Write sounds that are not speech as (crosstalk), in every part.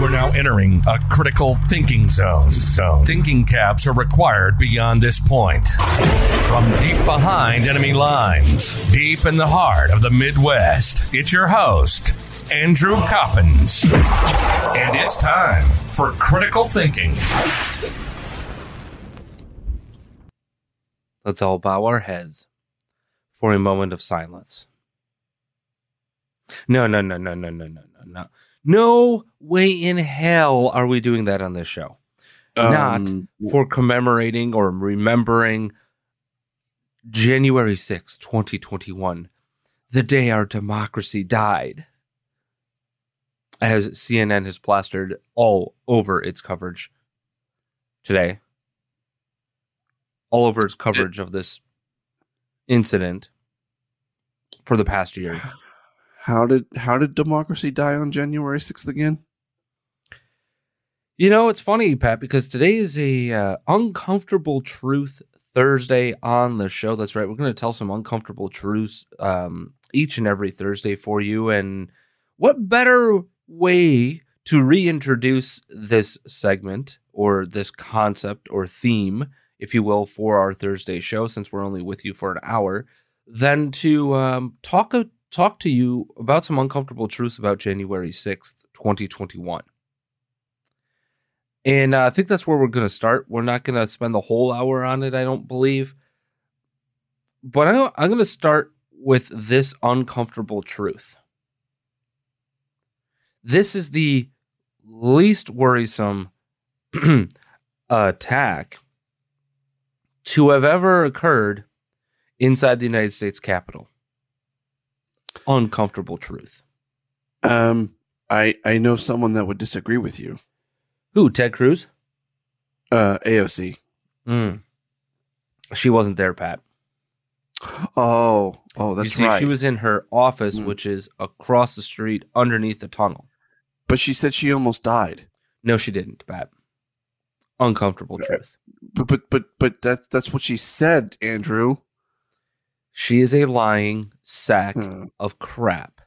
You are now entering a critical thinking zone. zone. Thinking caps are required beyond this point. From deep behind enemy lines, deep in the heart of the Midwest, it's your host, Andrew Coppins. And it's time for critical thinking. Let's all bow our heads for a moment of silence. No, no, no, no, no, no, no, no, no. No way in hell are we doing that on this show. Um, Not for commemorating or remembering January sixth, 2021, the day our democracy died. As CNN has plastered all over its coverage today, all over its coverage of this incident for the past year. (laughs) How did how did democracy die on January sixth again? You know, it's funny, Pat, because today is a uh, uncomfortable truth Thursday on the show. That's right. We're going to tell some uncomfortable truths um, each and every Thursday for you. And what better way to reintroduce this segment or this concept or theme, if you will, for our Thursday show, since we're only with you for an hour, than to um, talk talk to you about some uncomfortable truths about January 6th, 2021. And uh, I think that's where we're going to start. We're not going to spend the whole hour on it, I don't believe. But I, I'm going to start with this uncomfortable truth. This is the least worrisome (clears throat) attack to have ever occurred inside the United States Capitol. Uncomfortable truth. Um, I I know someone that would disagree with you. Who? Ted Cruz? Uh, AOC. Mm. She wasn't there, Pat. Oh, oh, that's see, right. She was in her office, Mm. which is across the street underneath the tunnel. but she said she almost died. No, she didn't, Pat. Uncomfortable truth. But but but but that's that's what she said, Andrew. She is a lying sack Hmm. of crap.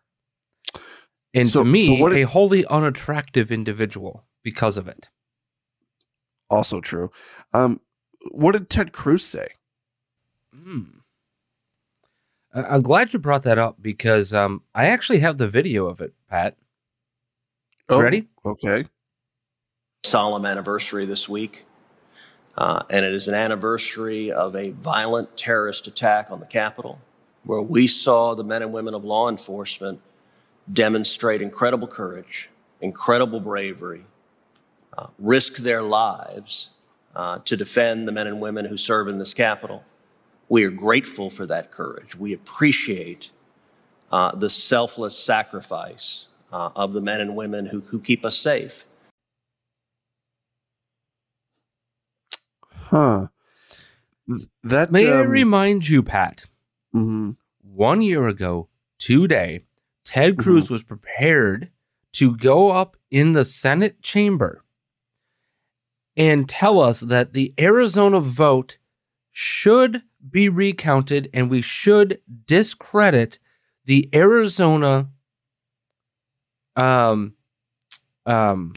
And So- to me, so what a wholly unattractive individual because of it. Also true. Um, what did Ted Cruz say? Hmm. I- I'm glad you brought that up because um, I actually have the video of it, Pat. Oh, Ready? Okay. solemn anniversary this week. Uh, and it is an anniversary of a violent terrorist attack on the Capitol, where we saw the men and women of law enforcement demonstrate incredible courage, incredible bravery, uh, risk their lives uh, to defend the men and women who serve in this Capitol. We are grateful for that courage. We appreciate uh, the selfless sacrifice uh, of the men and women who, who keep us safe. Huh. That May I um, remind you, Pat, mhm. one year ago today, Ted Mm-hmm. Cruz was prepared to go up in the Senate chamber and tell us that the Arizona vote should be recounted and we should discredit the Arizona um um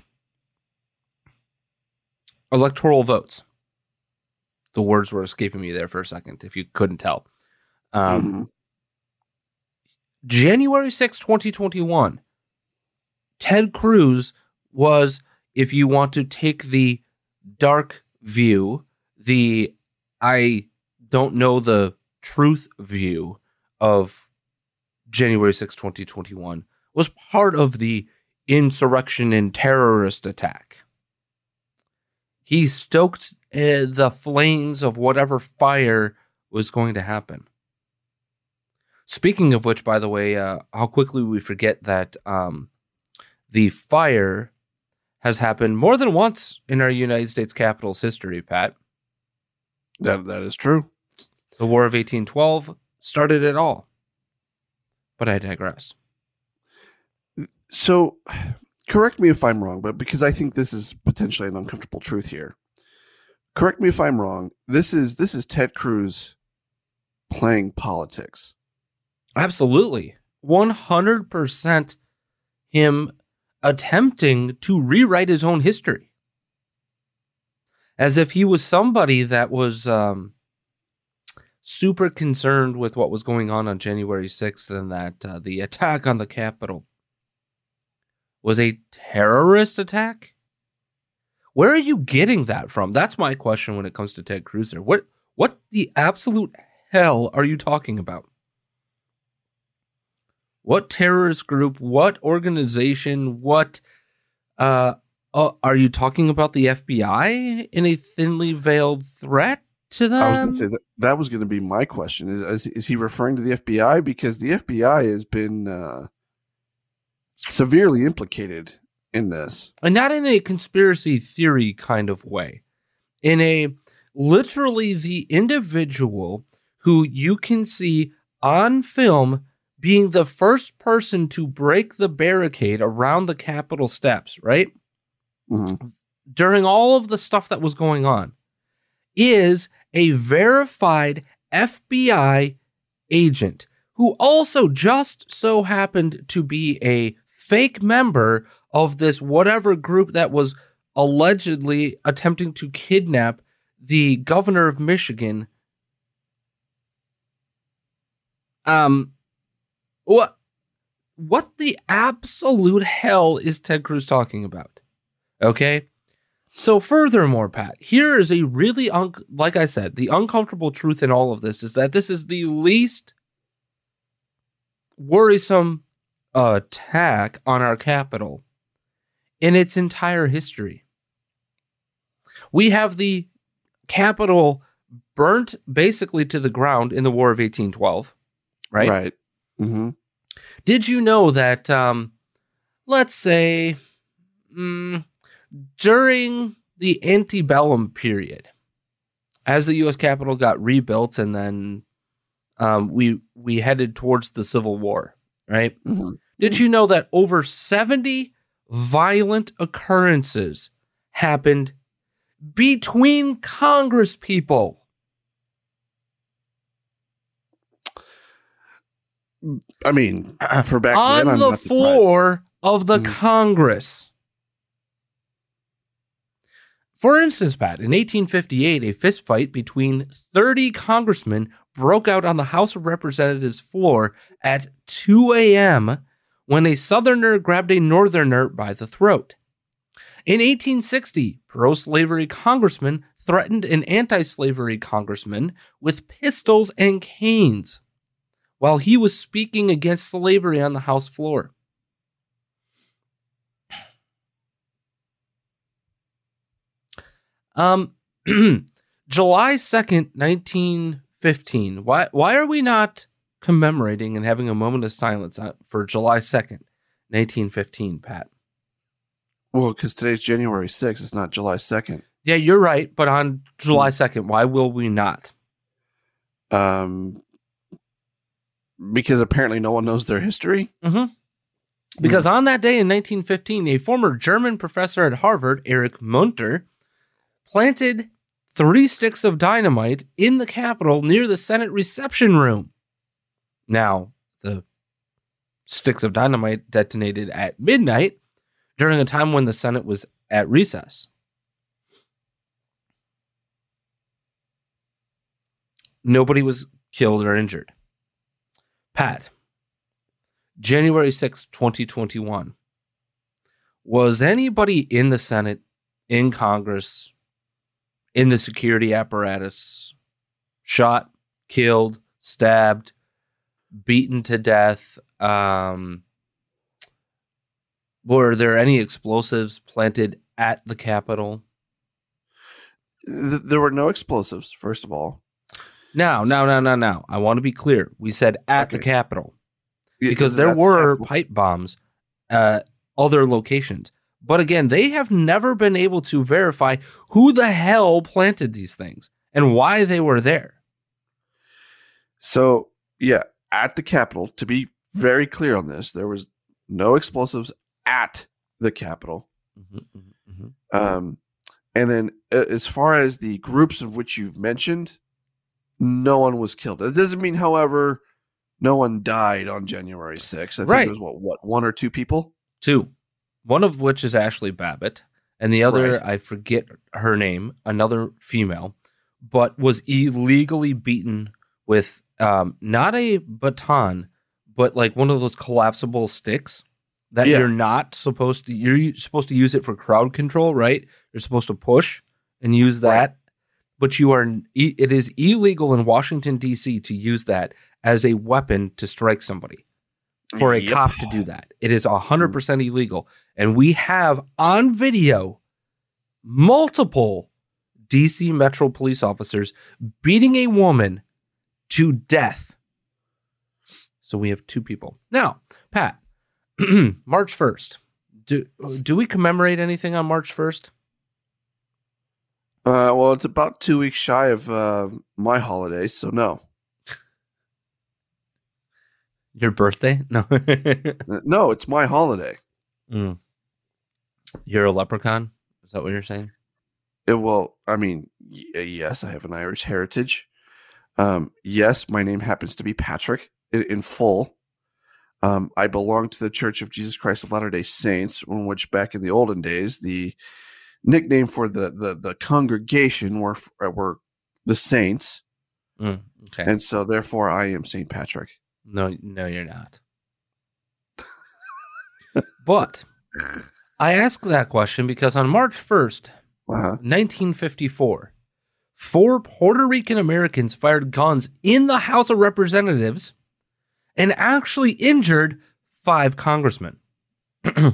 electoral votes. The words were escaping me there for a second if you couldn't tell. Um Mhm. January sixth, 2021, Ted Cruz was, if you want to take the dark view, the I don't know the truth view of January sixth, 2021, was part of the insurrection and terrorist attack. He stoked uh, the flames of whatever fire was going to happen. Speaking of which, by the way, uh, how quickly we forget that um, the fire has happened more than once in our United States Capitol's history, Pat. That that is true. The War of 1812 started it all. But I digress. So, (sighs) correct me if I'm wrong, but because I think this is potentially an uncomfortable truth here. Correct me if I'm wrong. This is this is Ted Cruz playing politics. Absolutely. 100% him attempting to rewrite his own history. As if he was somebody that was um, super concerned with what was going on on January 6th and that uh, the attack on the Capitol was a terrorist attack. Where are you getting that from? That's my question when it comes to Ted Cruz. there. What what the absolute hell are you talking about? What terrorist group? What organization? What uh, uh are you talking about the FBI in a thinly veiled threat to them? I was going to say that that was going to be my question. Is, is is he referring to the FBI because the FBI has been uh, severely implicated in this? and not in a conspiracy theory kind of way in a literally the individual who you can see on film being the first person to break the barricade around the capitol steps right Mhm. during all of the stuff that was going on is a verified FBI agent who also just so happened to be a fake member of this whatever group that was allegedly attempting to kidnap the governor of Michigan. Um what what the absolute hell is Ted Cruz talking about? Okay? So furthermore, Pat, here is a really un- like I said, the uncomfortable truth in all of this is that this is the least worrisome attack on our capital in its entire history. We have the capital burnt basically to the ground in the War of 1812, right? Right. hmm Did you know that, um, let's say, mm, during the antebellum period, as the U.S. Capitol got rebuilt, and then um, we we headed towards the Civil War, right? hmm Did you know that over seventy violent occurrences happened between Congress people? I mean, for back on then, I'm the floor of the Mhm. Congress. For instance, Pat, in 1858, a fistfight between 30 congressmen broke out on the House of Representatives floor at 2 a.m. when a Southerner grabbed a Northerner by the throat. In 1860, pro slavery congressmen threatened an anti slavery congressman with pistols and canes while he was speaking against slavery on the House floor. (clears throat) Um, (clears throat) July 2nd, 1915. Why why are we not commemorating and having a moment of silence for July 2nd, 1915, Pat? Well, because today's January 6th, it's not July 2nd. Yeah, you're right, but on July 2nd, why will we not? Um, because apparently no one knows their history. Mm-hmm. Because on that day in 1915, a former German professor at Harvard, Erich Muenter, planted three sticks of dynamite in the Capitol near the Senate reception room. Now, the sticks of dynamite detonated at midnight during a time when the Senate was at recess. Nobody was killed or injured. Pat, January sixth, 2021. Was anybody in the Senate, in Congress, in the security apparatus shot, killed, stabbed, beaten to death? Um, were there any explosives planted at the Capitol? There were no explosives, first of all. Now, now, now, now, now. I want to be clear. We said at the Okay. Capitol. Yeah, because there were Capitol. pipe bombs at other locations. But again, they have never been able to verify who the hell planted these things and why they were there. So, yeah, at the Capitol, to be very clear on this, there was no explosives at the Capitol. Um, and then, uh, as far as the groups of which you've mentioned, no one was killed. It doesn't mean, however, no one died on January 6th. I think Right. it was what, what, one or two people? Two, one of which is Ashley Babbitt, and the other, Right. I forget her name, another female, but was illegally beaten with um, not a baton, but like one of those collapsible sticks that Yeah. you're not supposed to. You're supposed to use it for crowd control, right? You're supposed to push and use that, but you are. It is illegal in Washington D.C. to use that as a weapon to strike somebody for a Yep. cop to do that. It is 100% illegal. And we have on video multiple DC Metro police officers beating a woman to death. So we have two people. Now, Pat, (clears throat) March 1st. Do, do we commemorate anything on March 1st? Uh, well, it's about two weeks shy of uh, my holiday, so no. (laughs) Your birthday? No. (laughs) No, it's my holiday. Mm. You're a leprechaun? Is that what you're saying? It, well, I mean, y- uh, yes, I have an Irish heritage. Um, yes, my name happens to be Patrick in, in full. Um, I belong to the Church of Jesus Christ of Latter Day Saints, in which back in the olden days, the nickname for the the, the congregation were uh, were the saints, Mm, okay. and so therefore I am Saint Patrick. No, no, you're not. but (laughs) I ask that question because on March 1st, Uh-huh. 1954, four Puerto Rican Americans fired guns in the House of Representatives and actually injured five congressmen. (clears throat) that,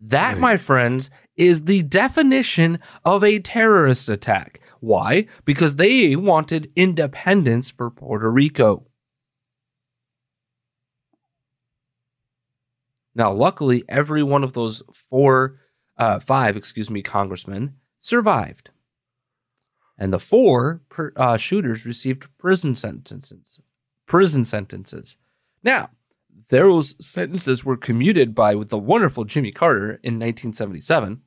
Right. my friends, is the definition of a terrorist attack. Why? Because they wanted independence for Puerto Rico. Now, luckily, every one of those four, uh, five, excuse me, congressmen survived, and the four per, uh, shooters received prison sentences. Prison sentences. Now, those sentences were commuted by the wonderful Jimmy Carter in 1977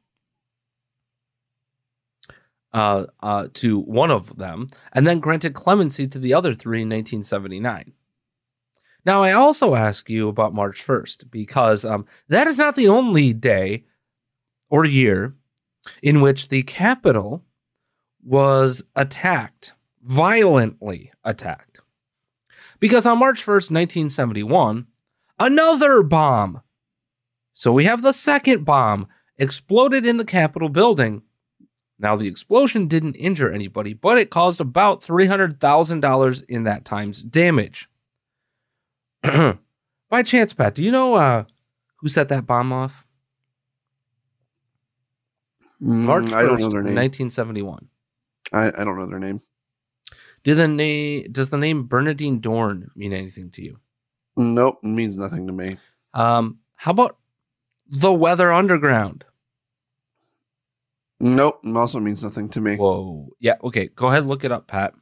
uh, uh, to one of them, and then granted clemency to the other three in 1979. Now, I also ask you about March 1st because um, that is not the only day or year in which the Capitol was attacked, violently attacked. Because on March 1st, 1971, another bomb. So we have the second bomb exploded in the Capitol building. Now, the explosion didn't injure anybody, but it caused about $300,000 in that time's damage. (clears throat) By chance, Pat, do you know uh, who set that bomb off? March Mm, 1st, I don't know their name. 1971. I, I don't know their name. Do the name does the name Bernardine Dohrn mean anything to you? Nope, it means nothing to me. Um, how about the Weather Underground? Nope, it also means nothing to me. Whoa. Yeah. Okay. Go ahead. And look it up, Pat.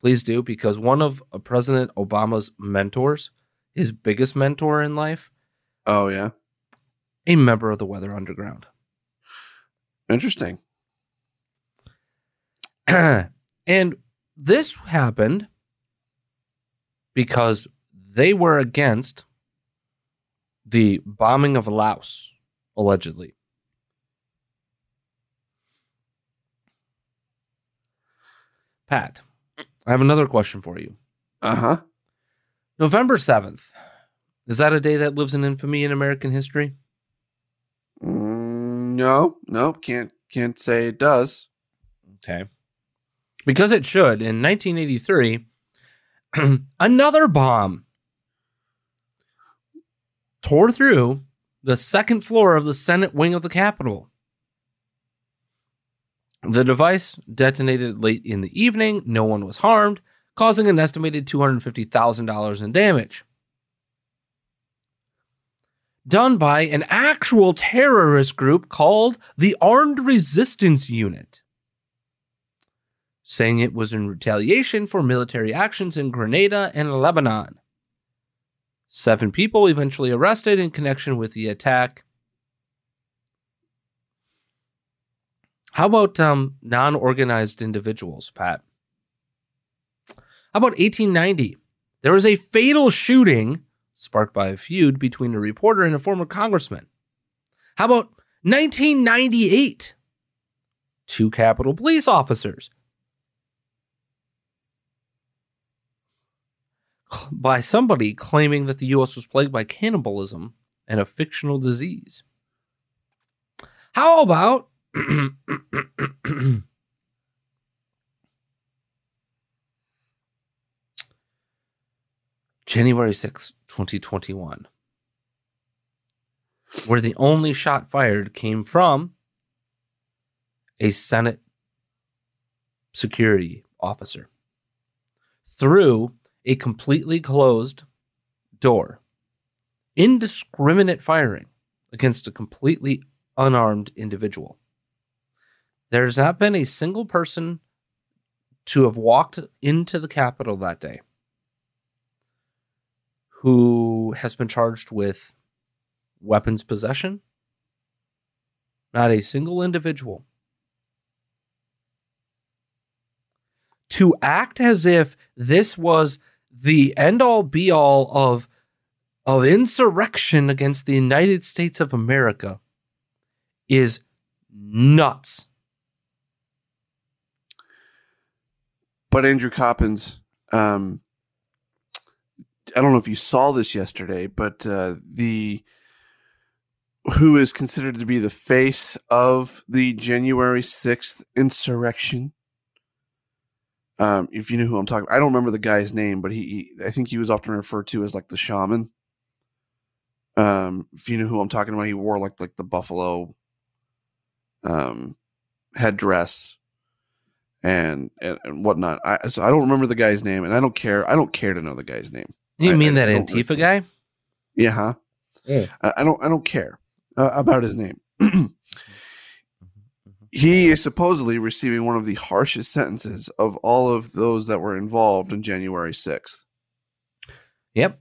Please do, because one of uh, President Obama's mentors, his biggest mentor in life, Oh yeah, a member of the Weather Underground. Interesting. (clears throat) and this happened because they were against the bombing of Laos, allegedly. Pat, I have another question for you. Uh huh. November 7th, is that a day that lives in infamy in American history? No, no, can't can't say it does. Okay. Because it should. In 1983, (clears throat) another bomb tore through the second floor of the Senate wing of the Capitol. The device detonated late in the evening. No one was harmed, causing an estimated $250,000 in damage. Done by an actual terrorist group called the Armed Resistance Unit saying it was in retaliation for military actions in Grenada and Lebanon. Seven people eventually arrested in connection with the attack. How about um, non organized individuals, Pat? How about 1890? There was a fatal shooting sparked by a feud between a reporter and a former congressman. How about 1998? Two Capitol police officers (laughs) by somebody claiming that the US was plagued by cannibalism and a fictional disease. How about (clears throat) January 6, 2021, where the only shot fired came from a Senate security officer through a completely closed door, indiscriminate firing against a completely unarmed individual. There's not been a single person to have walked into the Capitol that day who has been charged with weapons possession. Not a single individual. To act as if this was the end all be all of of insurrection against the United States of America is nuts. But Andrew Coppins, um, I don't know if you saw this yesterday, but uh, the who is considered to be the face of the January sixth insurrection. Um, if you know who I'm talking, I don't remember the guy's name, but he, he, I think he was often referred to as like the shaman. Um, if you know who I'm talking about, he wore like like the buffalo, um, headdress and, and and whatnot. I so I don't remember the guy's name, and I don't care. I don't care to know the guy's name. You I- mean I that don't Antifa really- guy? Yeah, huh? Yeah. I, I don't. I don't care uh, about his name. (clears throat) he is supposedly receiving one of the harshest sentences of all of those that were involved in January sixth. Yep.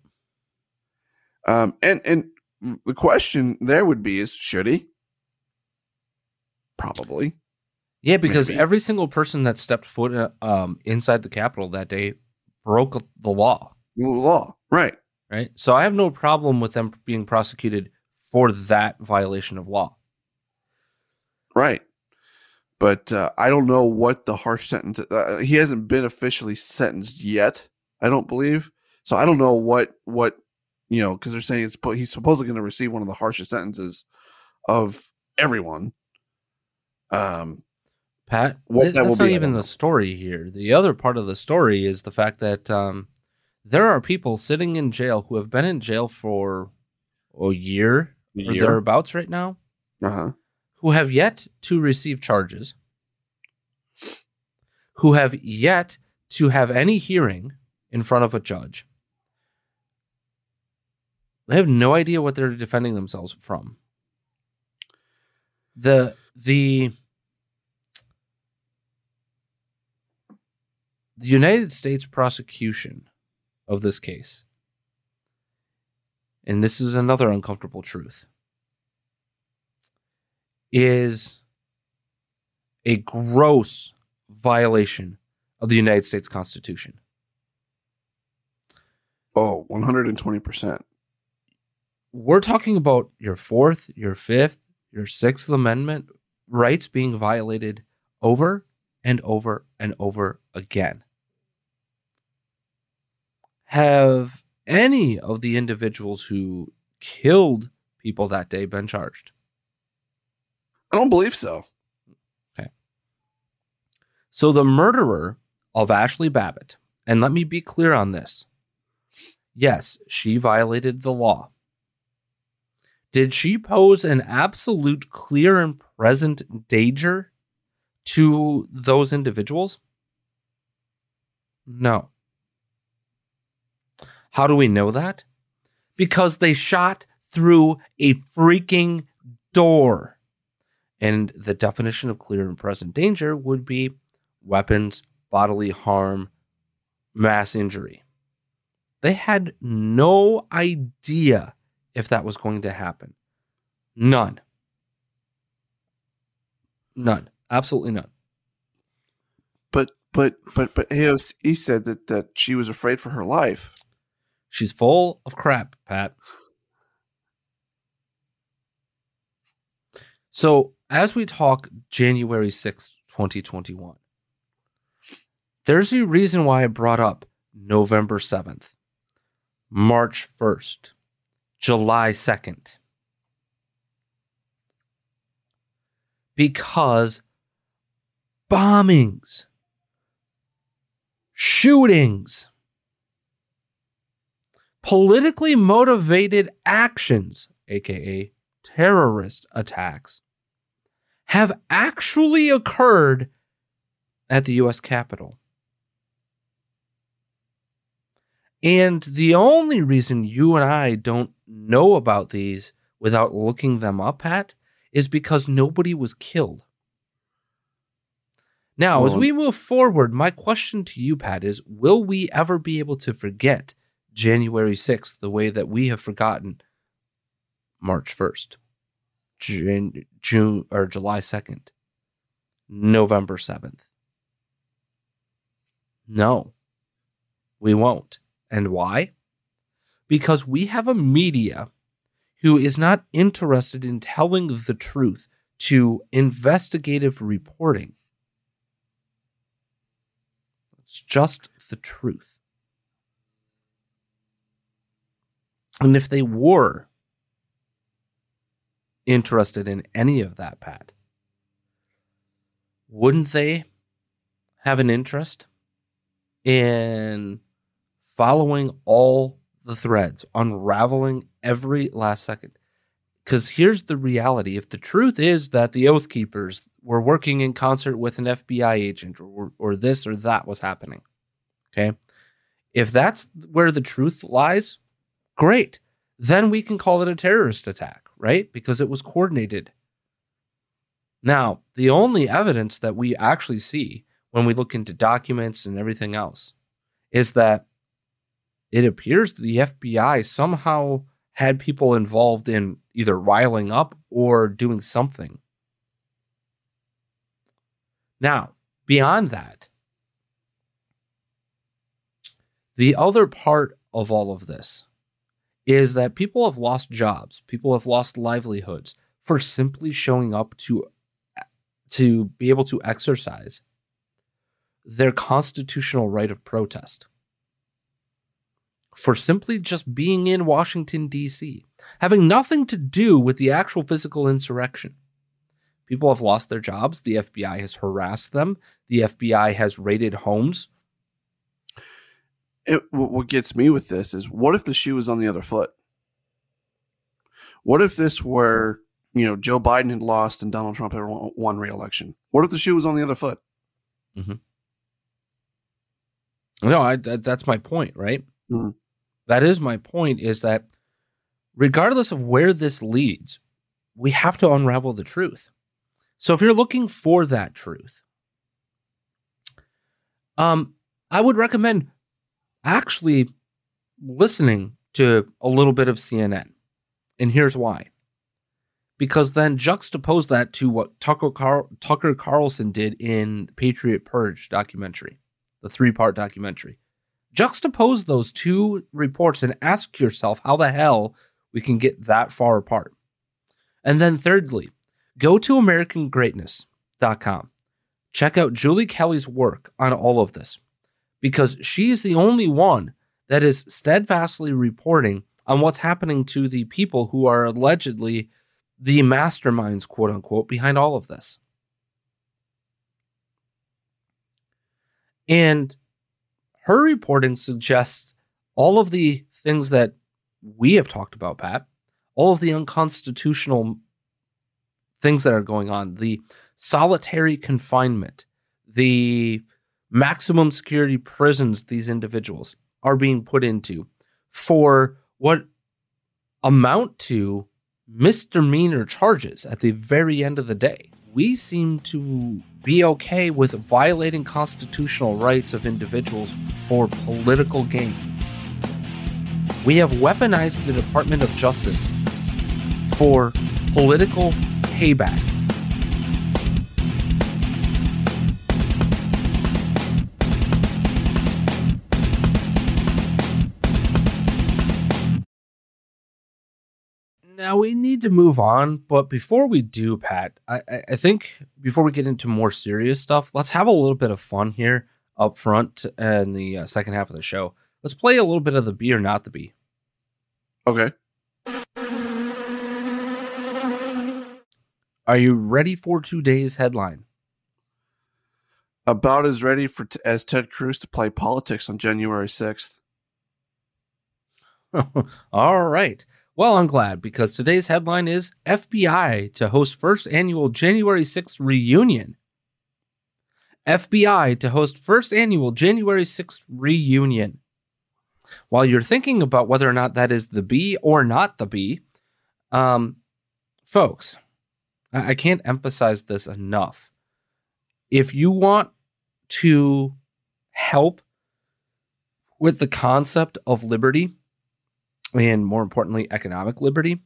Um, and and the question there would be: Is should he? Probably. Yeah, because Maybe. every single person that stepped foot uh, um, inside the Capitol that day broke the law, Law, right? right? So I have no problem with them being prosecuted for that violation of law. Right. But uh, I don't know what the harsh sentence. Uh, he hasn't been officially sentenced yet. I don't believe. So I don't know what what you know because they're saying it's he's supposedly going to receive one of the harshest sentences of everyone. Um. Pat, What th- that will that's not be, even the story here. The other part of the story is the fact that um, there are people sitting in jail who have been in jail for a year, or Year. thereabouts right now, Uh huh. who have yet to receive charges, who have yet to have any hearing in front of a judge. They have no idea what they're defending themselves from. The the the United States prosecution of this case, and this is another uncomfortable truth, is a gross violation of the United States Constitution. Oh, 120%. We're talking about your fourth, your fifth, your sixth amendment rights being violated over and over and over again. Have any of the individuals who killed people that day been charged? I don't believe so. Okay. So the murderer of Ashley Babbitt, and let me be clear on this. Yes, she violated the law. Did she pose an absolute clear and present danger to those individuals? No. How do we know that? Because they shot through a freaking door. And the definition of clear and present danger would be weapons, bodily harm, mass injury. They had no idea if that was going to happen. None. None. Absolutely none. But but but but AOC said that that she was afraid for her life. She's full of crap, Pat. So, as we talk January 6th, 2021, there's a reason why I brought up November 7th, March 1st, July 2nd. Because bombings, shootings, politically motivated actions, aka terrorist attacks, have actually occurred at the US Capitol. And the only reason you and I don't know about these without looking them up, Pat, is because nobody was killed. Now, well, as we move forward, my question to you, Pat, is will we ever be able to forget January 6th the way that we have forgotten March 1st, June, June or July 2nd, November 7th? No, we won't. And why? Because we have a media who is not interested in telling the truth to investigative reporting. It's just the truth. And if they were interested in any of that, Pat, wouldn't they have an interest in following all the threads, unraveling every last second. Because here's the reality if the truth is that the Oath Keepers were working in concert with an FBI agent or, or this or that was happening, okay? If that's where the truth lies, great. Then we can call it a terrorist attack, right? Because it was coordinated. Now, the only evidence that we actually see when we look into documents and everything else is that it appears the FBI somehow had people involved in either riling up or doing something. Now, beyond that, the other part of all of this is that people have lost jobs, people have lost livelihoods for simply showing up to to be able to exercise their constitutional right of protest for simply just being in Washington, D.C., having nothing to do with the actual physical insurrection. People have lost their jobs. The FBI has harassed them. The FBI has raided homes. It, what gets me with this is what if the shoe was on the other foot? What if this were, you know, Joe Biden had lost and Donald Trump had won re election? What if the shoe was on the other foot? Mm-hmm. No, I, that, that's my point, right? Mhm. That is my point is that regardless of where this leads, we have to unravel the truth. So if you're looking for that truth, um, I would recommend actually listening to a little bit of CNN. And here's why. Because then juxtapose that to what Tucker, Tucker Carlson did in the Patriot Purge documentary, the three part documentary. Juxtapose those two reports and ask yourself how the hell we can get that far apart. And then, thirdly, go to AmericanGreatness.com. Check out Julie Kelly's work on all of this because she is the only one that is steadfastly reporting on what's happening to the people who are allegedly the masterminds, quote unquote, behind all of this. And her reporting suggests all of the things that we have talked about, Pat, all of the unconstitutional things that are going on, the solitary confinement, the maximum security prisons these individuals are being put into for what amount to misdemeanor charges at the very end of the day. We seem to be okay with violating constitutional rights of individuals for political gain. We have weaponized the Department of Justice for political payback. Now we need to move on, but before we do, Pat, I, I- think before we get into more serious stuff, let's have a little bit of fun here up front in the uh, second half of the show. Let's play a little bit of the Bee or not the Bee. Okay. Are you ready for today's headline? About as ready for t- as Ted Cruz to play politics on January 6th. (laughs) All right. Well, I'm glad because today's headline is FBI to host first annual January 6th reunion. FBI to host first annual January 6th reunion. While you're thinking about whether or not that is the Bee or not the Bee, um, folks, I I can't emphasize this enough. If you want to help with the concept of liberty, and more importantly, economic liberty,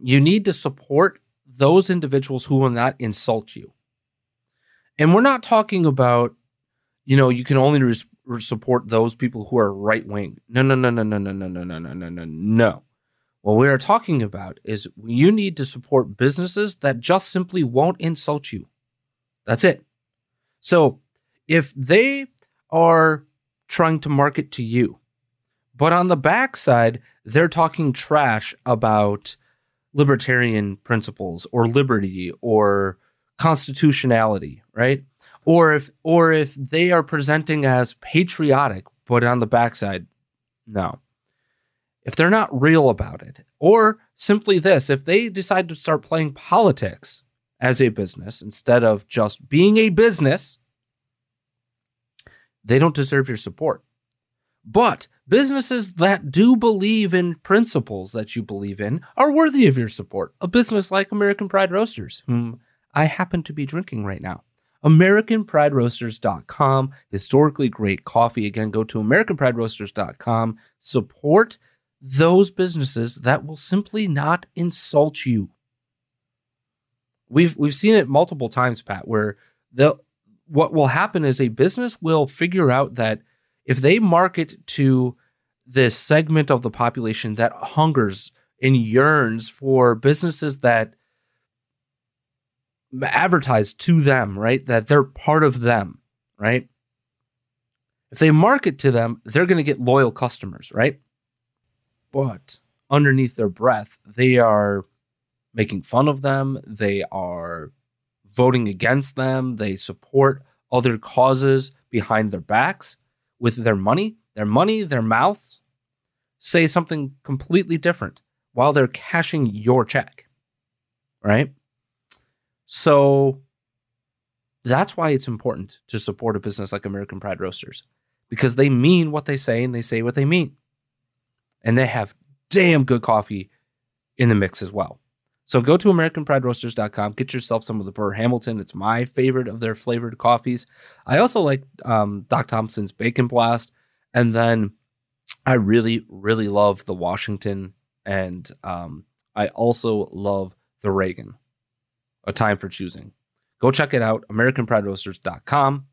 you need to support those individuals who will not insult you. And we're not talking about, you know, you can only res- support those people who are right wing. No, no, no, no, no, no, no, no, no, no, no, no, no. What we are talking about is you need to support businesses that just simply won't insult you. That's it. So if they are trying to market to you, but on the backside, they're talking trash about libertarian principles or liberty or constitutionality, right? Or if or if they are presenting as patriotic, but on the backside, no. If they're not real about it, or simply this, if they decide to start playing politics as a business instead of just being a business, they don't deserve your support. But businesses that do believe in principles that you believe in are worthy of your support. A business like American Pride Roasters, whom I happen to be drinking right now. AmericanPrideRoasters.com. Historically great coffee. Again, go to AmericanPrideRoasters.com. Support those businesses that will simply not insult you. We've we've seen it multiple times, Pat, where the what will happen is a business will figure out that if they market to this segment of the population that hungers and yearns for businesses that advertise to them, right? That they're part of them, right? If they market to them, they're going to get loyal customers, right? But underneath their breath, they are making fun of them. They are voting against them. They support other causes behind their backs with their money, their money, their mouths say something completely different while they're cashing your check. Right? So that's why it's important to support a business like American Pride Roasters. because they mean what they say and they say what they mean. And they have damn good coffee in the mix as well. So go to AmericanPrideRoasters.com, get yourself some of the Burr Hamilton. It's my favorite of their flavored coffees. I also like um, Doc Thompson's Bacon Blast. And then I really, really love the Washington. And um, I also love the Reagan. A time for choosing. Go check it out, AmericanPrideRoasters.com.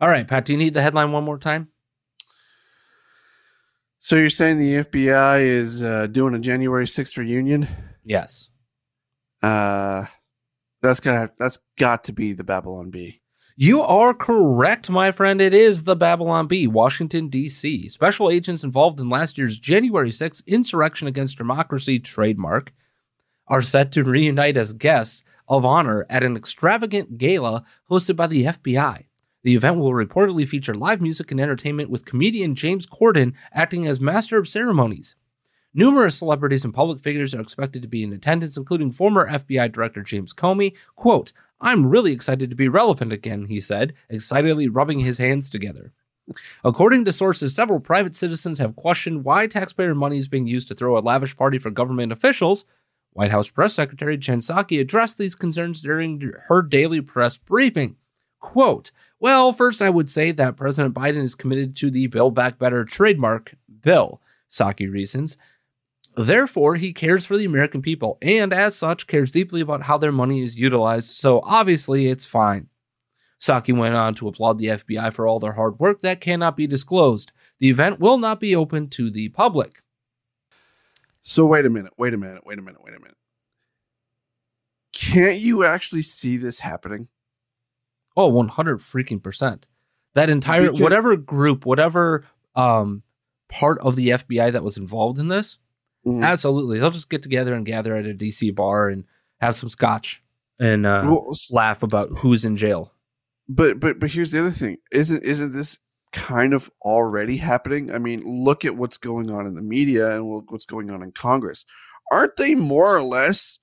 All right, Pat, do you need the headline one more time? So you're saying the FBI is uh, doing a January 6th reunion? Yes. Uh, that's gonna that's got to be the Babylon Bee. You are correct, my friend. It is the Babylon Bee, Washington, D.C. Special agents involved in last year's January 6th insurrection against democracy trademark are set to reunite as guests of honor at an extravagant gala hosted by the FBI. The event will reportedly feature live music and entertainment with comedian James Corden acting as master of ceremonies. Numerous celebrities and public figures are expected to be in attendance, including former FBI Director James Comey. Quote, I'm really excited to be relevant again, he said, excitedly rubbing his hands together. According to sources, several private citizens have questioned why taxpayer money is being used to throw a lavish party for government officials. White House Press Secretary Jen Psaki addressed these concerns during her daily press briefing. Quote, Well, first I would say that President Biden is committed to the Build Back Better trademark bill, Psaki reasons. Therefore, he cares for the American people and, as such, cares deeply about how their money is utilized, so obviously it's fine. Psaki went on to applaud the FBI for all their hard work that cannot be disclosed. The event will not be open to the public. So wait a minute, wait a minute, wait a minute, wait a minute. Can't you actually see this happening? Oh, 100 freaking percent. That entire Because- whatever group, whatever um part of the FBI that was involved in this, Mhm. absolutely. They'll just get together and gather at a DC bar and have some scotch and uh, Well, laugh about who's in jail. but but but here's the other thing. Isn't isn't this kind of already happening? I mean, look at what's going on in the media and what's going on in Congress. Aren't they more or less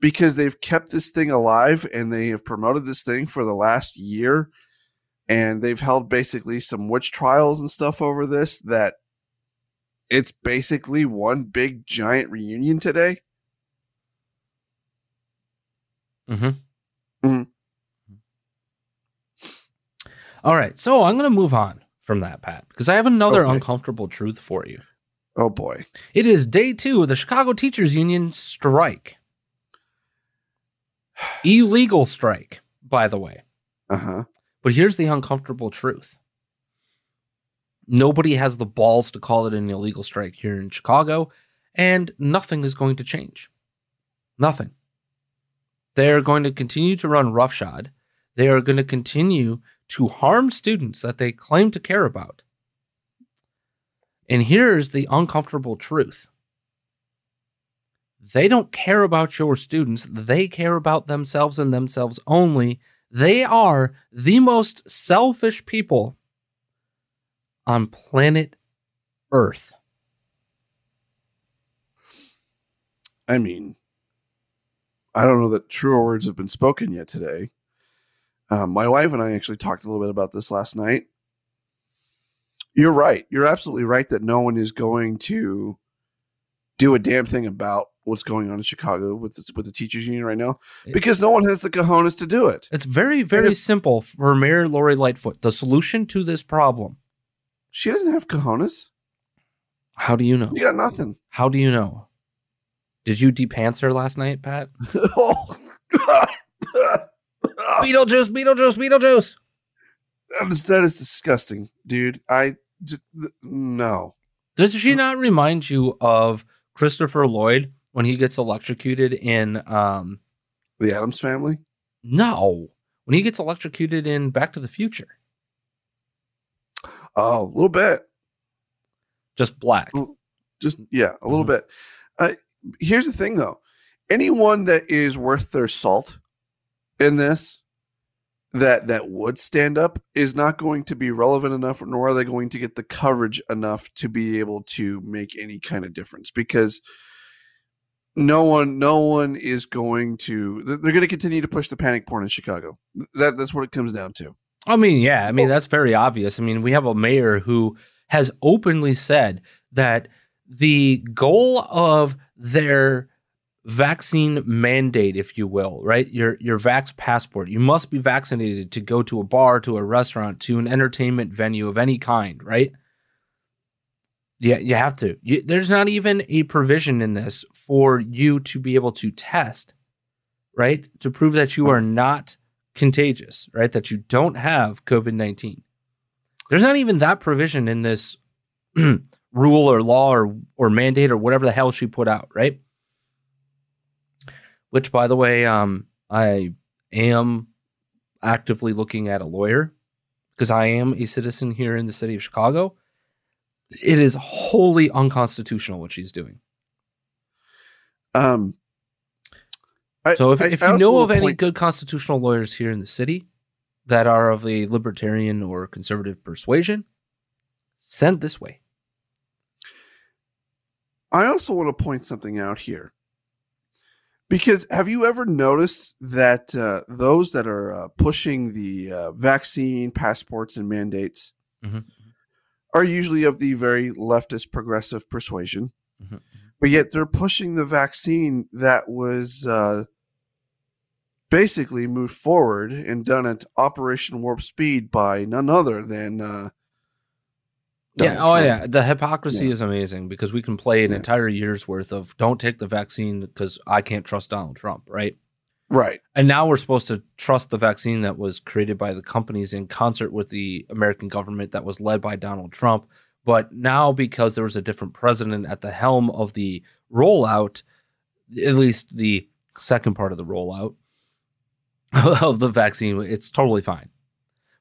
because they've kept this thing alive and they have promoted this thing for the last year and they've held basically some witch trials and stuff over this that it's basically one big giant reunion today? Mm-hmm. Mhm. All right, so I'm going to move on from that, Pat, because I have another Okay. uncomfortable truth for you. Oh boy. It is day two of the Chicago Teachers Union strike. (sighs) Illegal strike, by the way. Uh-huh. But here's the uncomfortable truth nobody has the balls to call it an illegal strike here in Chicago, and nothing is going to change. Nothing. They're going to continue to run roughshod. They are going to continue to harm students that they claim to care about. And here's the uncomfortable truth they don't care about your students, they care about themselves and themselves only. They are the most selfish people on planet Earth. I mean, I don't know that truer words have been spoken yet today. Um, my wife and I actually talked a little bit about this last night. You're right. You're absolutely right that no one is going to do a damn thing about what's going on in Chicago with the, with the teachers union right now because no one has the cojones to do it. It's very, very if- simple for Mayor Lori Lightfoot. The solution to this problem. She doesn't have cojones. How do you know? You got nothing. How do you know? Did you depants her last night, Pat? (laughs) oh, (laughs) Beetlejuice, Beetlejuice, Beetlejuice. that is that is disgusting, dude. I just no. Does she not remind you of Christopher Lloyd when he gets electrocuted in um The Addams family. no, when he gets electrocuted in Back to the Future. Oh, a little bit. Just black. Just yeah, a little Mhm. bit. Uh, here's the thing, though. Anyone that is worth their salt in this, that that would stand up, is not going to be relevant enough, nor are they going to get the coverage enough to be able to make any kind of difference. Because no one, no one is going to. They're going to continue to push the panic porn in Chicago. That that's what it comes down to. I mean, yeah, I mean that's very obvious. I mean, we have a mayor who has openly said that the goal of their vaccine mandate, if you will, right? Your your vax passport. You must be vaccinated to go to a bar, to a restaurant, to an entertainment venue of any kind, right? Yeah, you have to. You, there's not even a provision in this for you to be able to test, right? To prove that you are not contagious, right? That you don't have COVID 19. There's not even that provision in this (clears throat) rule or law or, or mandate or whatever the hell she put out, right? Which, by the way, um, I am actively looking at a lawyer because I am a citizen here in the city of Chicago. It is wholly unconstitutional what she's doing. Um, I, so if, I- if you know of any point- good constitutional lawyers here in the city that are of a libertarian or conservative persuasion, send this way. I also want to point something out here. Because have you ever noticed that uh, those that are uh, pushing the uh, vaccine passports and mandates Mhm. are usually of the very leftist progressive persuasion, Mhm. but yet they're pushing the vaccine that was uh, basically moved forward and done at Operation Warp Speed by none other than uh, yeah. Donald Oh, yeah. The hypocrisy Yeah. is amazing because we can play an Yeah. entire year's worth of don't take the vaccine because I can't trust Donald Trump, right? right. And now we're supposed to trust the vaccine that was created by the companies in concert with the American government that was led by Donald Trump. But now, because there was a different president at the helm of the rollout, at least the second part of the rollout (laughs) of the vaccine, it's totally fine.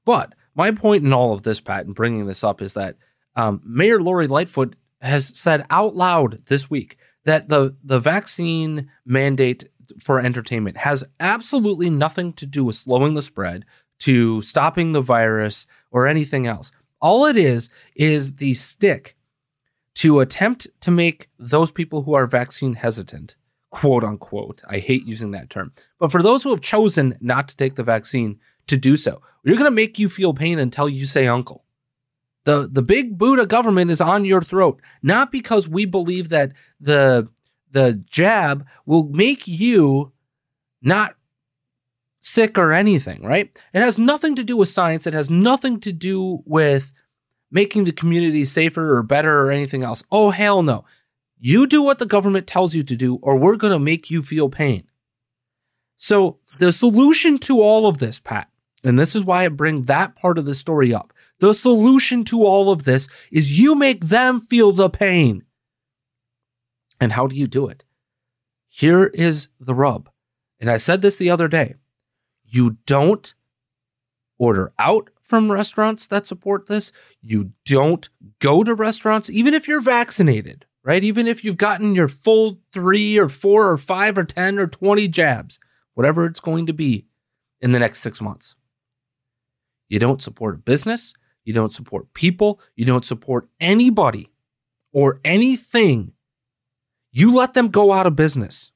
But my point in all of this, Pat, and bringing this up is that um, Mayor Lori Lightfoot has said out loud this week that the the vaccine mandate for entertainment has absolutely nothing to do with slowing the spread, to stopping the virus, or anything else. All it is is the stick to attempt to make those people who are vaccine hesitant, quote unquote, I hate using that term, but for those who have chosen not to take the vaccine to do so, we're going to make you feel pain until you say uncle. The, the big Buddha government is on your throat, not because we believe that the the jab will make you not sick or anything, right? It has nothing to do with science. It has nothing to do with making the community safer or better or anything else. Oh, hell no. You do what the government tells you to do, or we're going to make you feel pain. So, the solution to all of this, Pat, and this is why I bring that part of the story up. The solution to all of this is you make them feel the pain. And how do you do it? Here is the rub. And I said this the other day. You don't order out from restaurants that support this. You don't go to restaurants, even if you're vaccinated, right? Even if you've gotten your full three or four or five or 10 or 20 jabs, whatever it's going to be in the next six months. You don't support a business. You don't support people. You don't support anybody or anything. You let them go out of business.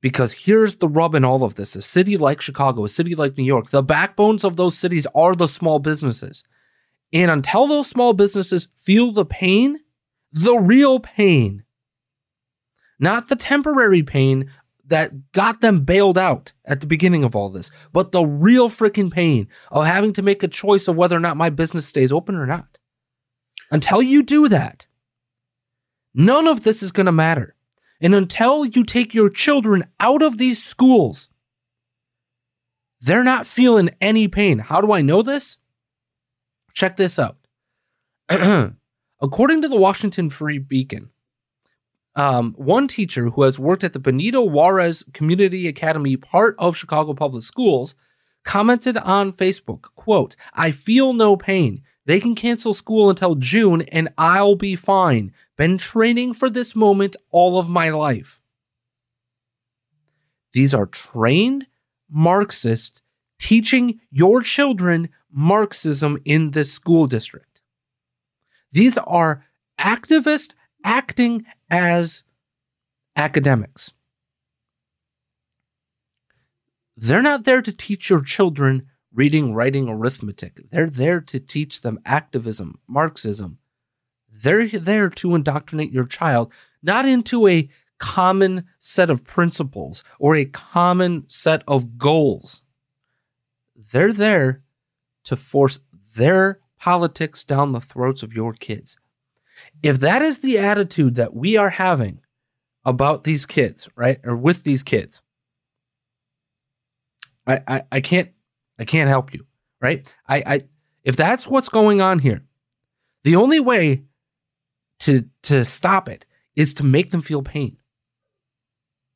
Because here's the rub in all of this a city like Chicago, a city like New York, the backbones of those cities are the small businesses. And until those small businesses feel the pain, the real pain, not the temporary pain that got them bailed out at the beginning of all this, but the real freaking pain of having to make a choice of whether or not my business stays open or not. Until you do that, none of this is going to matter. And until you take your children out of these schools, they're not feeling any pain. How do I know this? Check this out. (clears throat) According to the Washington Free Beacon, um, one teacher who has worked at the Benito Juarez Community Academy, part of Chicago Public Schools, commented on Facebook, quote, I feel no pain. They can cancel school until June and I'll be fine. Been training for this moment all of my life. These are trained Marxists teaching your children Marxism in this school district. These are activists acting as academics. They're not there to teach your children reading, writing, arithmetic. They're there to teach them activism, Marxism. They're there to indoctrinate your child, not into a common set of principles or a common set of goals. They're there to force their politics down the throats of your kids. If that is the attitude that we are having about these kids, right, or with these kids, I, I, I can't I can't help you, right? I, I if that's what's going on here, the only way to to stop it is to make them feel pain.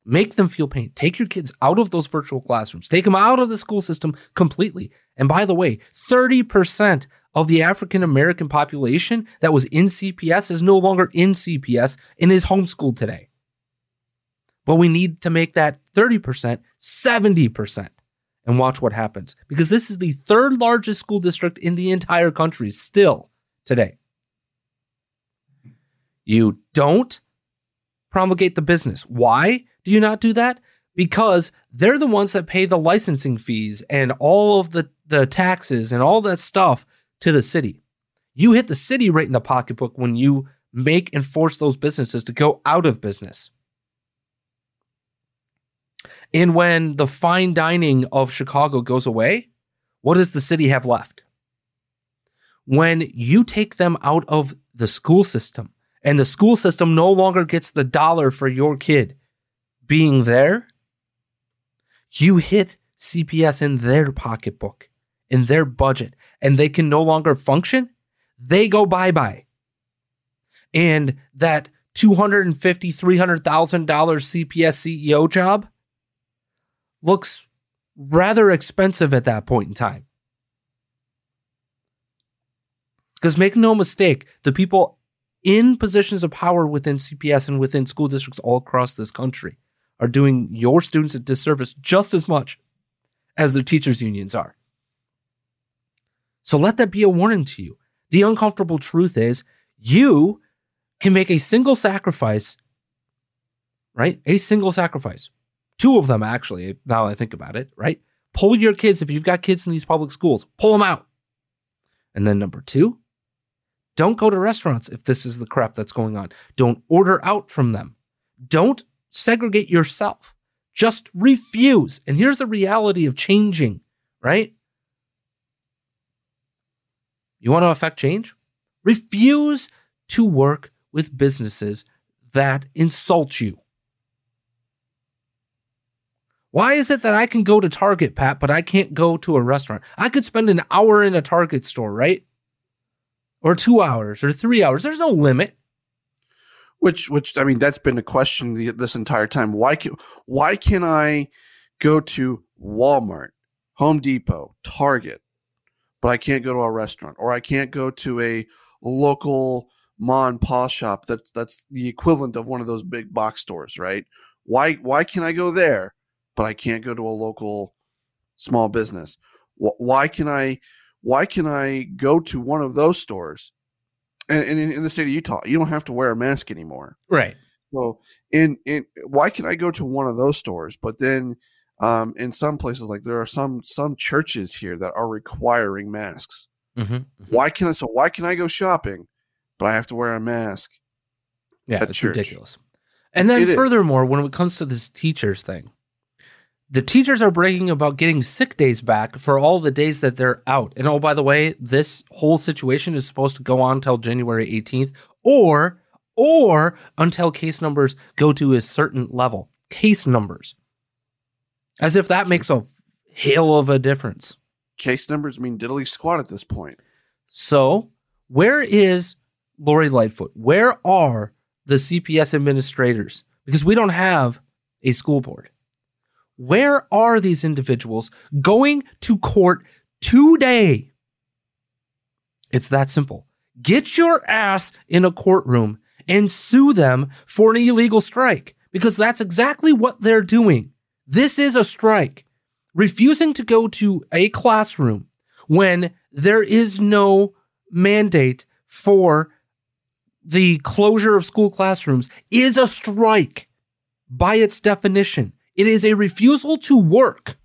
Make them feel pain. Take your kids out of those virtual classrooms. Take them out of the school system completely. And by the way, 30% of the African American population that was in CPS is no longer in CPS and is homeschooled today. But we need to make that 30% 70% and watch what happens because this is the third largest school district in the entire country still today. You don't promulgate the business. Why do you not do that? Because they're the ones that pay the licensing fees and all of the, the taxes and all that stuff to the city. You hit the city right in the pocketbook when you make and force those businesses to go out of business. And when the fine dining of Chicago goes away, what does the city have left? When you take them out of the school system and the school system no longer gets the dollar for your kid being there, you hit CPS in their pocketbook, in their budget, and they can no longer function. They go bye bye. And that $250,000, $300,000 CPS CEO job looks rather expensive at that point in time. Because make no mistake, the people in positions of power within CPS and within school districts all across this country are doing your students a disservice just as much as the teachers' unions are. So let that be a warning to you. The uncomfortable truth is you can make a single sacrifice, right? A single sacrifice Two of them, actually, now I think about it, right? Pull your kids, if you've got kids in these public schools, pull them out. And then number two, don't go to restaurants if this is the crap that's going on. Don't order out from them. Don't segregate yourself. Just refuse. And here's the reality of changing, right? You want to affect change? Refuse to work with businesses that insult you. Why is it that I can go to Target, Pat, but I can't go to a restaurant? I could spend an hour in a Target store, right? Or two hours or three hours. There's no limit. Which, which I mean, that's been a question the, this entire time. Why can, why can I go to Walmart, Home Depot, Target, but I can't go to a restaurant, or I can't go to a local mom and pop shop that's that's the equivalent of one of those big box stores, right? Why why can I go there, but I can't go to a local small business. Why can I? Why can I go to one of those stores? And, and in, the state of Utah, you don't have to wear a mask anymore. Right. So, in in why can I go to one of those stores? But then, um, in some places, like there are some some churches here that are requiring masks. Mm-hmm, mm-hmm. Why can I? So why can I go shopping, but I have to wear a mask? Yeah, it's church? ridiculous. And then, furthermore, when it comes to this teachers thing, the teachers are bragging about getting sick days back for all the days that they're out. And oh, by the way, this whole situation is supposed to go on until January 18th or or until case numbers go to a certain level. Case numbers. As if that makes a hail of a difference. Case numbers mean diddly squat at this point. So, where is Lori Lightfoot? Where are the CPS administrators? Because we don't have a school board. Where are these individuals going to court today? It's that simple. Get your ass in a courtroom and sue them for an illegal strike because that's exactly what they're doing. This is a strike. Refusing to go to a classroom when there is no mandate for the closure of school classrooms is a strike by its definition. It is a refusal to work.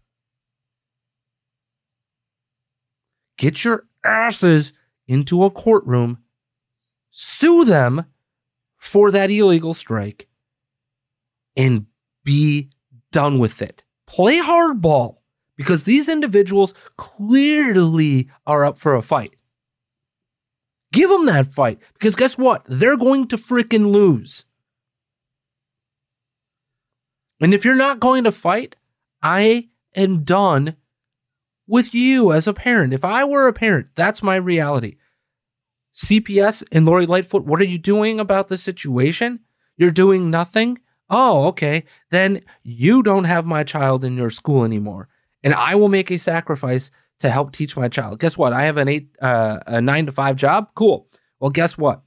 get your asses into a courtroom, sue them for that illegal strike, and be done with it. Play hardball because these individuals clearly are up for a fight. Give them that fight because guess what? They're going to freaking lose. And if you're not going to fight, I am done with you as a parent. If I were a parent, that's my reality. CPS and Lori Lightfoot, what are you doing about the situation? You're doing nothing? Oh, okay. Then you don't have my child in your school anymore. And I will make a sacrifice to help teach my child. Guess what? I have an eight, uh, a nine to five job. Cool. Well, guess what?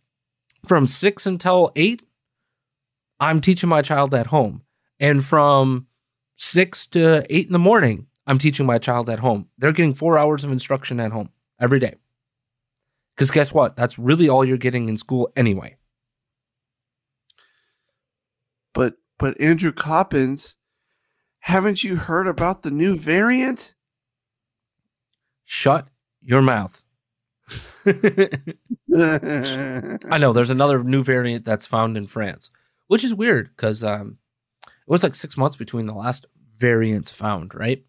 From six until eight, I'm teaching my child at home. And from six to eight in the morning, I'm teaching my child at home. They're getting four hours of instruction at home every day. Because guess what? That's really all you're getting in school anyway. But but Andrew Coppins, haven't you heard about the new variant? Shut your mouth. (laughs) I know there's another new variant that's found in France, which is weird because um, it was like six months between the last variants found, right?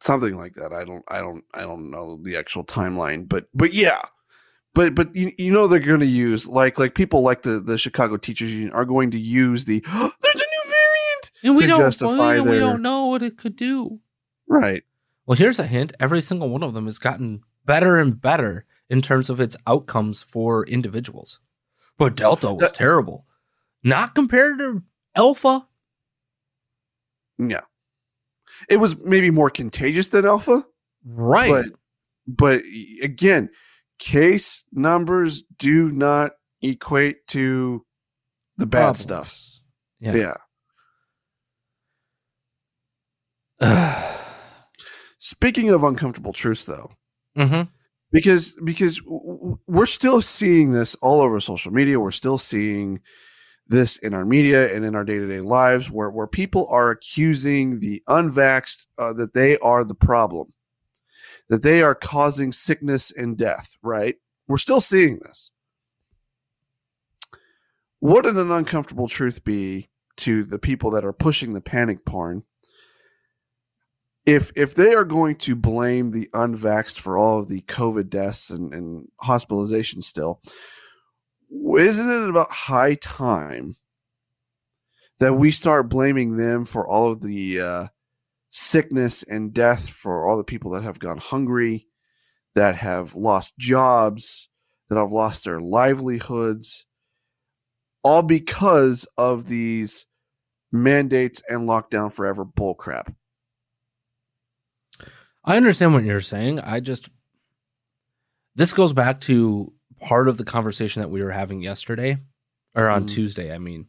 Something like that. I don't. I don't. I don't know the actual timeline, but but yeah, but but you, you know they're going to use like like people like the the Chicago Teachers Union are going to use the (gasps) there's a new variant And we to don't, justify we, their we don't know what it could do. right. Well, here's a hint: every single one of them has gotten better and better in terms of its outcomes for individuals. But Delta was That- terrible, not compared to Alpha. Yeah, it was maybe more contagious than Alpha, Right. but but again, case numbers do not equate to the bad Problems. stuff. Yeah. yeah. (sighs) Speaking of uncomfortable truths, though, hmm because because we're still seeing this all over social media. We're still seeing this in our media and in our day to day lives, where where people are accusing the unvaxxed uh, that they are the problem, that they are causing sickness and death. Right? We're still seeing this. Wouldn't an uncomfortable truth be to the people that are pushing the panic porn? if if they are going to blame the unvaxxed for all of the COVID deaths and, and hospitalizations still, isn't it about high time that we start blaming them for all of the uh, sickness and death for all the people that have gone hungry, that have lost jobs, that have lost their livelihoods, all because of these mandates and lockdown forever bullcrap. I understand what you're saying. I just this goes back to part of the conversation that we were having yesterday or on Mhm. Tuesday, I mean.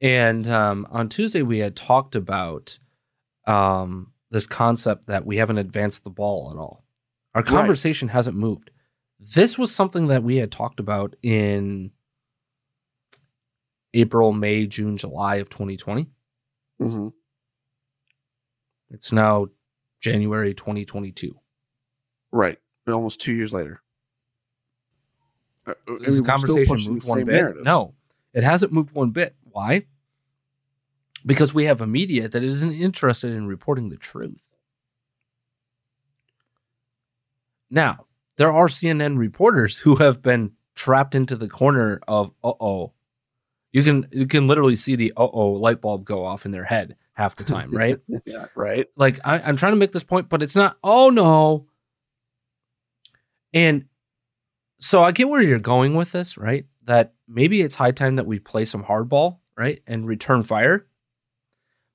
And um, on Tuesday we had talked about um, this concept that we haven't advanced the ball at all. Our Right. conversation hasn't moved. This was something that we had talked about in April, May, June, July of 2020. Mm-hmm. It's now January 2022. Right. Almost two years later. Uh, I mean, This conversation moved one bit. narratives. No, it hasn't moved one bit. Why? Because we have a media that isn't interested in reporting the truth. Now, there are CNN reporters who have been trapped into the corner of uh oh. You can you can literally see the uh oh light bulb go off in their head half the time, right? (laughs) yeah, right. like I, I'm trying to make this point, but it's not. Oh no. And so I get where you're going with this, right? That maybe it's high time that we play some hardball, right, and return fire.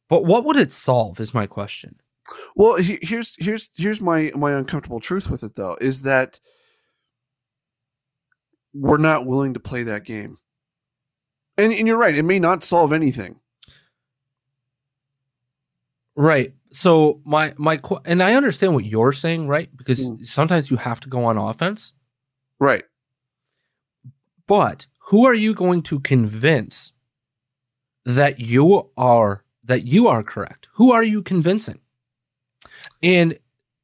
But what would it solve? Is my question. Well, here's here's here's my my uncomfortable truth with it though is that we're not willing to play that game. And and you're right, it may not solve anything. Right. So my my and I understand what you're saying, right? Because Mm. sometimes you have to go on offense. Right. But who are you going to convince that you are that you are correct? Who are you convincing? And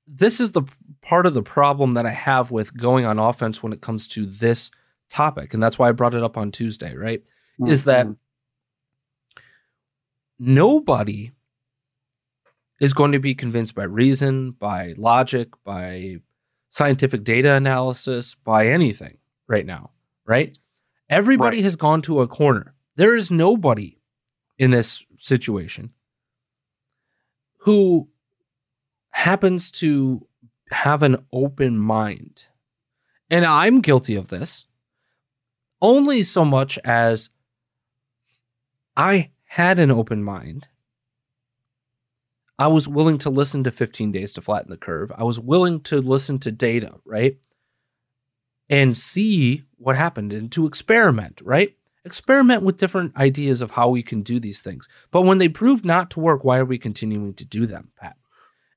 this is the part of the problem that I have with going on offense when it comes to this topic, and that's why I brought it up on Tuesday, right? Is that Mhm. nobody is going to be convinced by reason, by logic, by scientific data analysis, by anything right now, right? Everybody Right. has gone to a corner. There is nobody in this situation who happens to have an open mind. And I'm guilty of this only so much as I had an open mind. I was willing to listen to 15 days to flatten the curve. I was willing to listen to data, right? And see what happened and to experiment, right? Experiment with different ideas of how we can do these things. But when they prove not to work, why are we continuing to do them, Pat?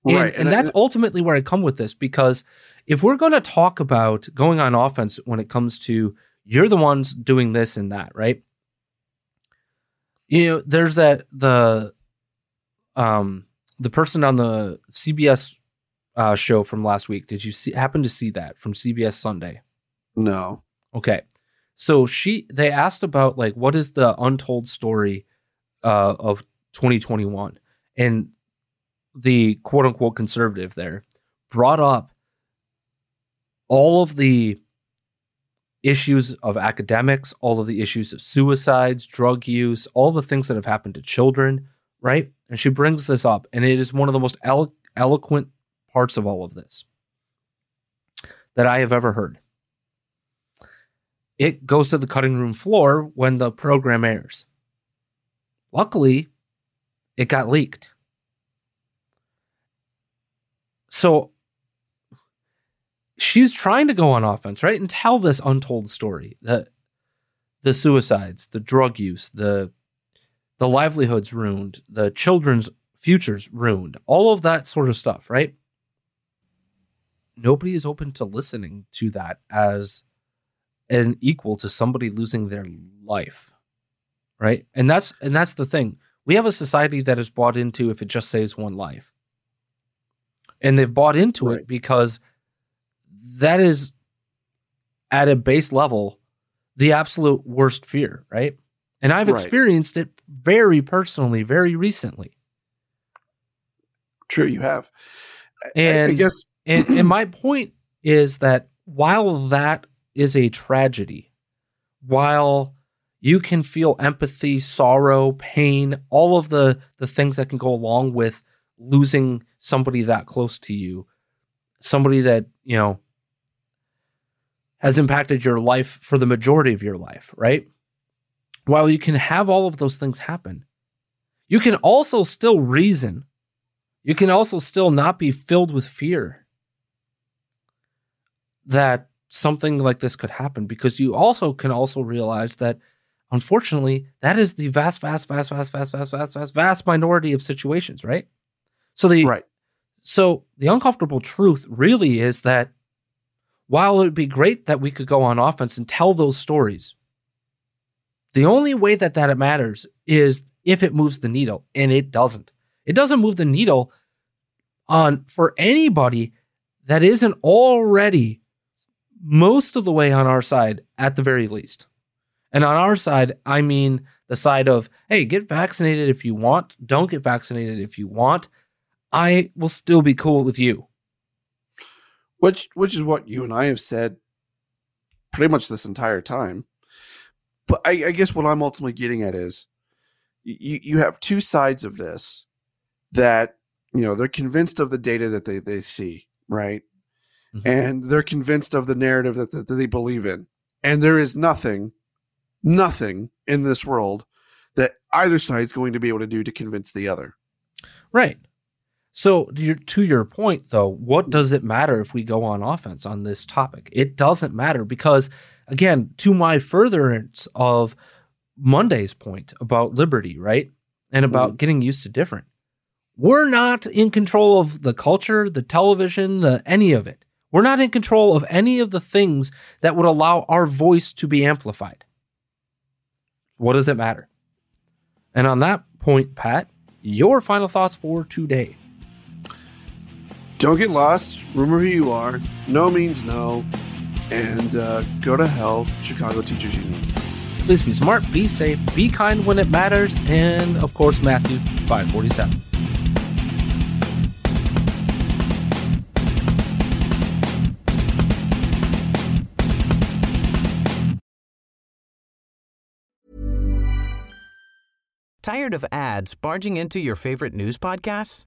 And, Right, and, and I- that's ultimately where I come with this because if we're going to talk about going on offense when it comes to you're the ones doing this and that, right? You know, there's that the um the person on the CBS uh, show from last week. Did you see happen to see that from CBS Sunday? No. Okay. So she they asked about like what is the untold story uh of 2021 and the quote unquote conservative there brought up all of the issues of academics, all of the issues of suicides, drug use, all the things that have happened to children, right? And she brings this up and it is one of the most elo- eloquent parts of all of this that I have ever heard it goes to the cutting room floor when the program airs. Luckily, it got leaked. So she's trying to go on offense, right? And tell this untold story. The the suicides, the drug use, the the livelihoods ruined, the children's futures ruined, all of that sort of stuff, right? Nobody is open to listening to that as an equal to somebody losing their life right and that's and that's the thing we have a society that is bought into if it just saves one life and they've bought into Right. it because that is at a base level the absolute worst fear right and i've Right. experienced it very personally very recently True, you have. I- I, I And- guess (clears throat) and, and my point is that while that is a tragedy, while you can feel empathy, sorrow, pain, all of the the things that can go along with losing somebody that close to you, somebody that, you know, has impacted your life for the majority of your life, right? While you can have all of those things happen, you can also still reason. You can also still not be filled with fear that something like this could happen because you also can also realize that unfortunately that is the vast vast vast vast vast vast vast vast vast minority of situations right so the right. so the uncomfortable truth really is that while it would be great that we could go on offense and tell those stories the only way that that matters is if it moves the needle and it doesn't it doesn't move the needle on for anybody that isn't already most of the way on our side at the very least and on our side i mean the side of hey get vaccinated if you want don't get vaccinated if you want I will still be cool with you. which which is what you and I have said pretty much this entire time. But I, I guess what I'm ultimately getting at is you you have two sides of this that you know they're convinced of the data that they they see right, Mhm. and they're convinced of the narrative that, that they believe in, and there is nothing, nothing in this world that either side is going to be able to do to convince the other. Right. So to your, to your point though, what does it matter if we go on offense on this topic? It doesn't matter because again, to my furtherance of Monday's point about liberty, right? And mm-hmm. about getting used to different. We're not in control of the culture, the television, the any of it. We're not in control of any of the things that would allow our voice to be amplified. What does it matter? And on that point, Pat, your final thoughts for today. don't get lost. Remember who you are. No means no. And uh, go to hell, Chicago Teachers Union. Please be smart, be safe, be kind when it matters, and of course, Matthew 547. Tired of ads barging into your favorite news podcasts?